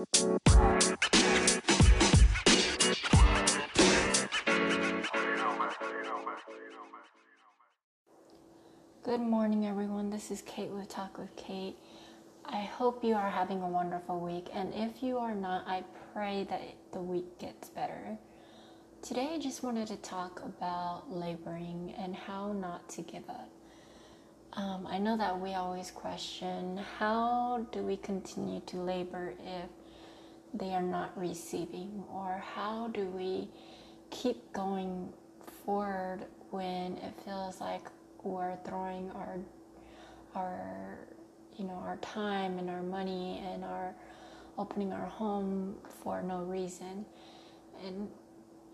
Good morning, everyone. This is Kate with Talk with Kate. I hope you are having a wonderful week, and if you are not, I pray that the week gets better. Today, I just wanted to talk about laboring and how not to give up. Um, I know that we always question how do we continue to labor if they are not receiving, or how do we keep going forward when it feels like we're throwing our our you know our time and our money and our opening our home for no reason? And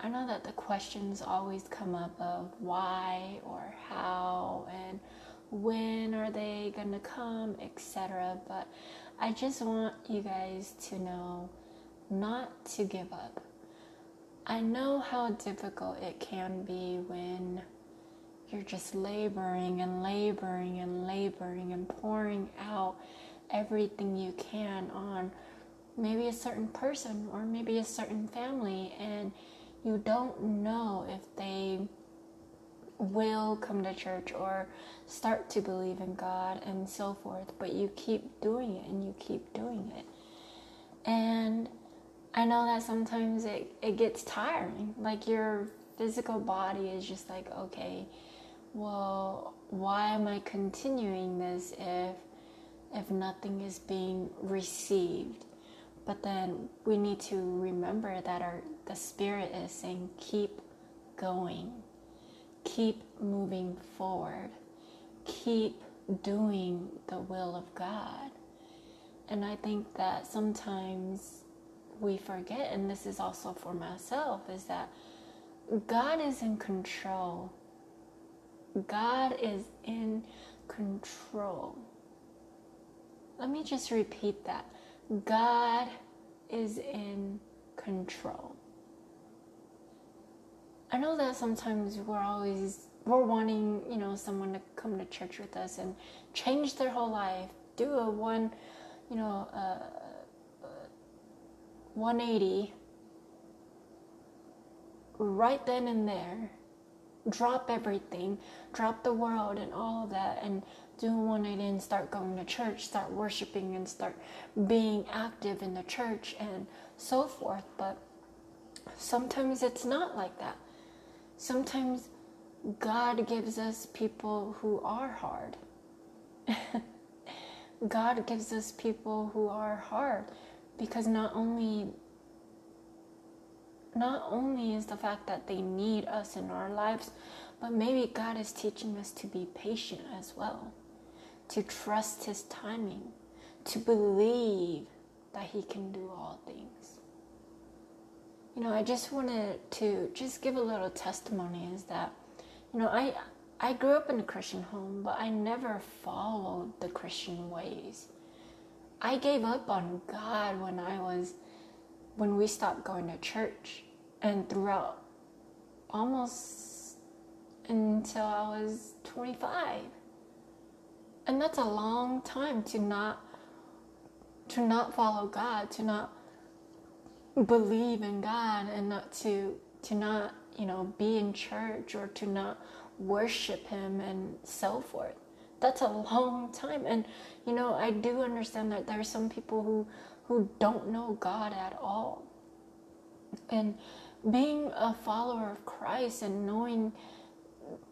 i know that the questions always come up of why or how and when are they to come etc but i just want you guys to know not to give up i know how difficult it can be when you're just laboring and laboring and laboring and pouring out everything you can on maybe a certain person or maybe a certain family and you don't know if they will come to church or start to believe in God and so forth, but you keep doing it and you keep doing it. And I know that sometimes it, it gets tiring. Like your physical body is just like, okay, well, why am I continuing this if if nothing is being received? But then we need to remember that our the spirit is saying keep going. Keep moving forward. Keep doing the will of God. And I think that sometimes we forget and this is also for myself is that God is in control God is in control. Let me just repeat that. God is in control. I know that sometimes we're always we're wanting, you know, someone to come to church with us and change their whole life, do a one, you know, uh, 180 right then and there drop everything, drop the world and all of that, and do one night in, start going to church, start worshiping, and start being active in the church and so forth. But sometimes it's not like that. Sometimes God gives us people who are hard. God gives us people who are hard because not only not only is the fact that they need us in our lives, but maybe God is teaching us to be patient as well, to trust His timing, to believe that He can do all things. You know, I just wanted to just give a little testimony is that, you know, I I grew up in a Christian home, but I never followed the Christian ways. I gave up on God when I was when we stopped going to church and throughout almost until I was 25. And that's a long time to not to not follow God, to not believe in God and not to to not, you know, be in church or to not worship him and so forth. That's a long time. And you know, I do understand that there are some people who who don't know God at all. And being a follower of Christ and knowing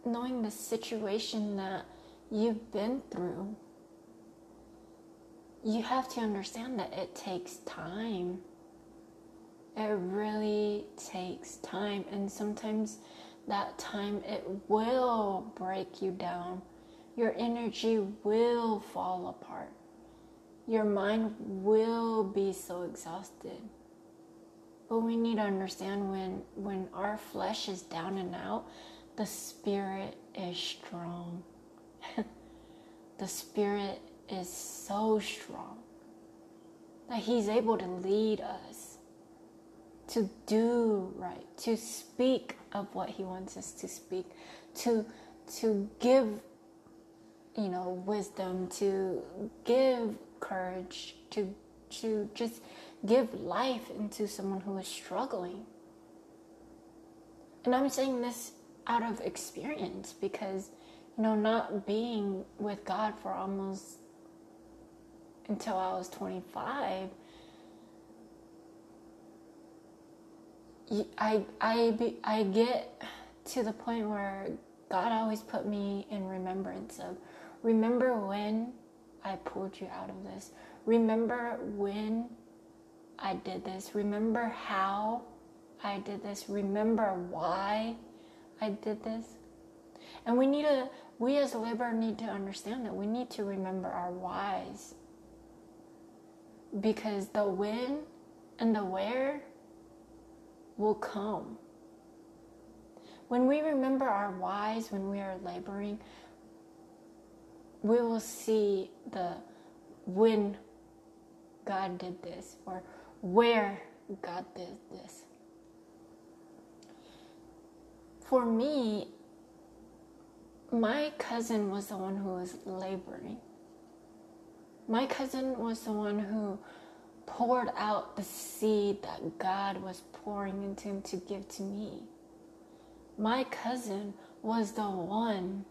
knowing the situation that you've been through you have to understand that it takes time. It really takes time. And sometimes that time it will break you down your energy will fall apart your mind will be so exhausted but we need to understand when when our flesh is down and out, the spirit is strong. the spirit is so strong that he's able to lead us to do right, to speak of what he wants us to speak, to to give you know wisdom, to give courage, to to just give life into someone who is struggling. And I'm saying this out of experience because, you know, not being with God for almost until I was 25, I, I, be, I get to the point where God always put me in remembrance of remember when I pulled you out of this. Remember when I did this. Remember how I did this. Remember why I did this. And we need to, we as labor need to understand that we need to remember our whys. Because the when and the where will come. When we remember our whys when we are laboring, we will see the when God did this or where God did this. For me, my cousin was the one who was laboring. My cousin was the one who poured out the seed that God was pouring into him to give to me. My cousin was the one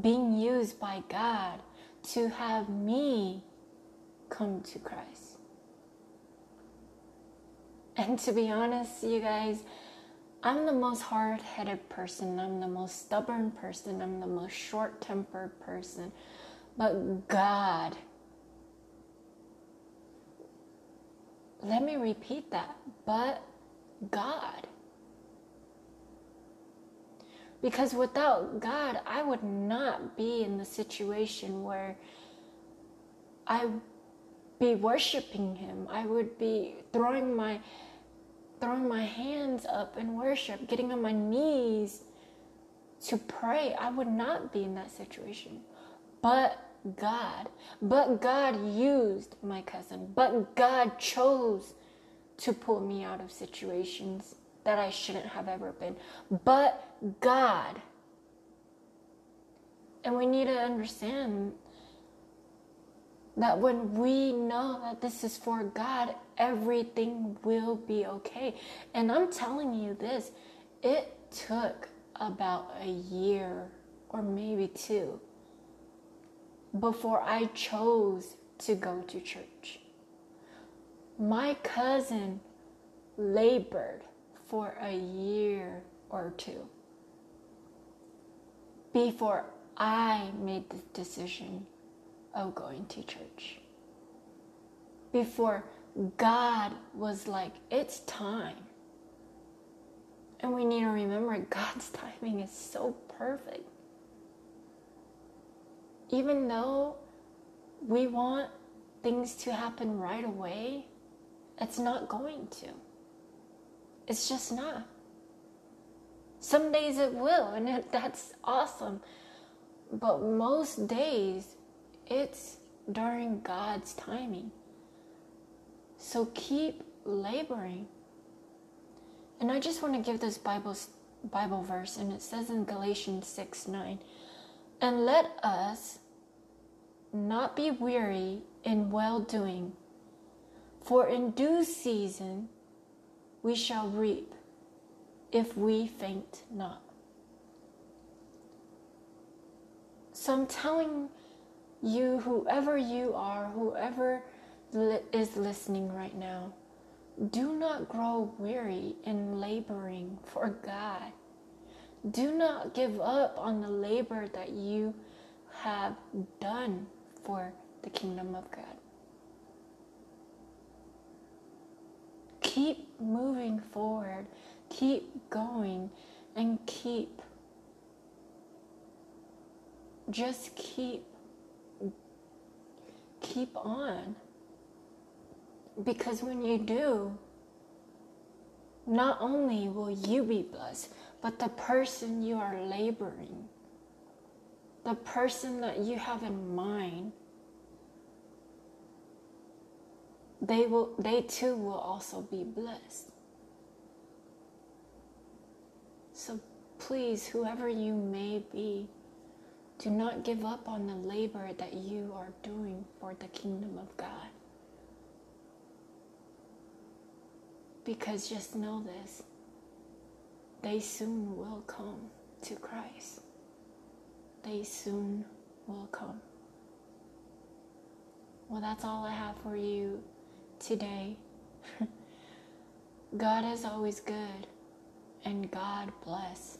being used by God to have me come to Christ. And to be honest, you guys, I'm the most hard headed person. I'm the most stubborn person. I'm the most short tempered person. But God, let me repeat that. But God. Because without God, I would not be in the situation where I be worshiping him. I would be throwing my throwing my hands up in worship, getting on my knees to pray. I would not be in that situation. But God, but God used my cousin, but God chose to pull me out of situations that I shouldn't have ever been. But God. And we need to understand that when we know that this is for God, everything will be okay. And I'm telling you this, it took about a year or maybe two before I chose to go to church. My cousin labored for a year or two before I made the decision of going to church. Before God was like, it's time. And we need to remember God's timing is so perfect. Even though we want things to happen right away, it's not going to. It's just not. Some days it will, and that's awesome. But most days, it's during God's timing. So keep laboring. And I just want to give this Bible, Bible verse, and it says in Galatians 6 9, and let us not be weary in well doing, for in due season we shall reap if we faint not. So I'm telling you, whoever you are, whoever li- is listening right now, do not grow weary in laboring for God. Do not give up on the labor that you have done for the kingdom of God. Keep moving forward keep going and keep just keep keep on. Because when you do not only will you be blessed but the person you are laboring the person that you have in mind they will they too will also be blessed So please, whoever you may be, Do not give up on the labor that you are doing for the kingdom of God. Because just know this they soon will come to Christ. They soon will come. Well, that's all I have for you today. God is always good, and God bless.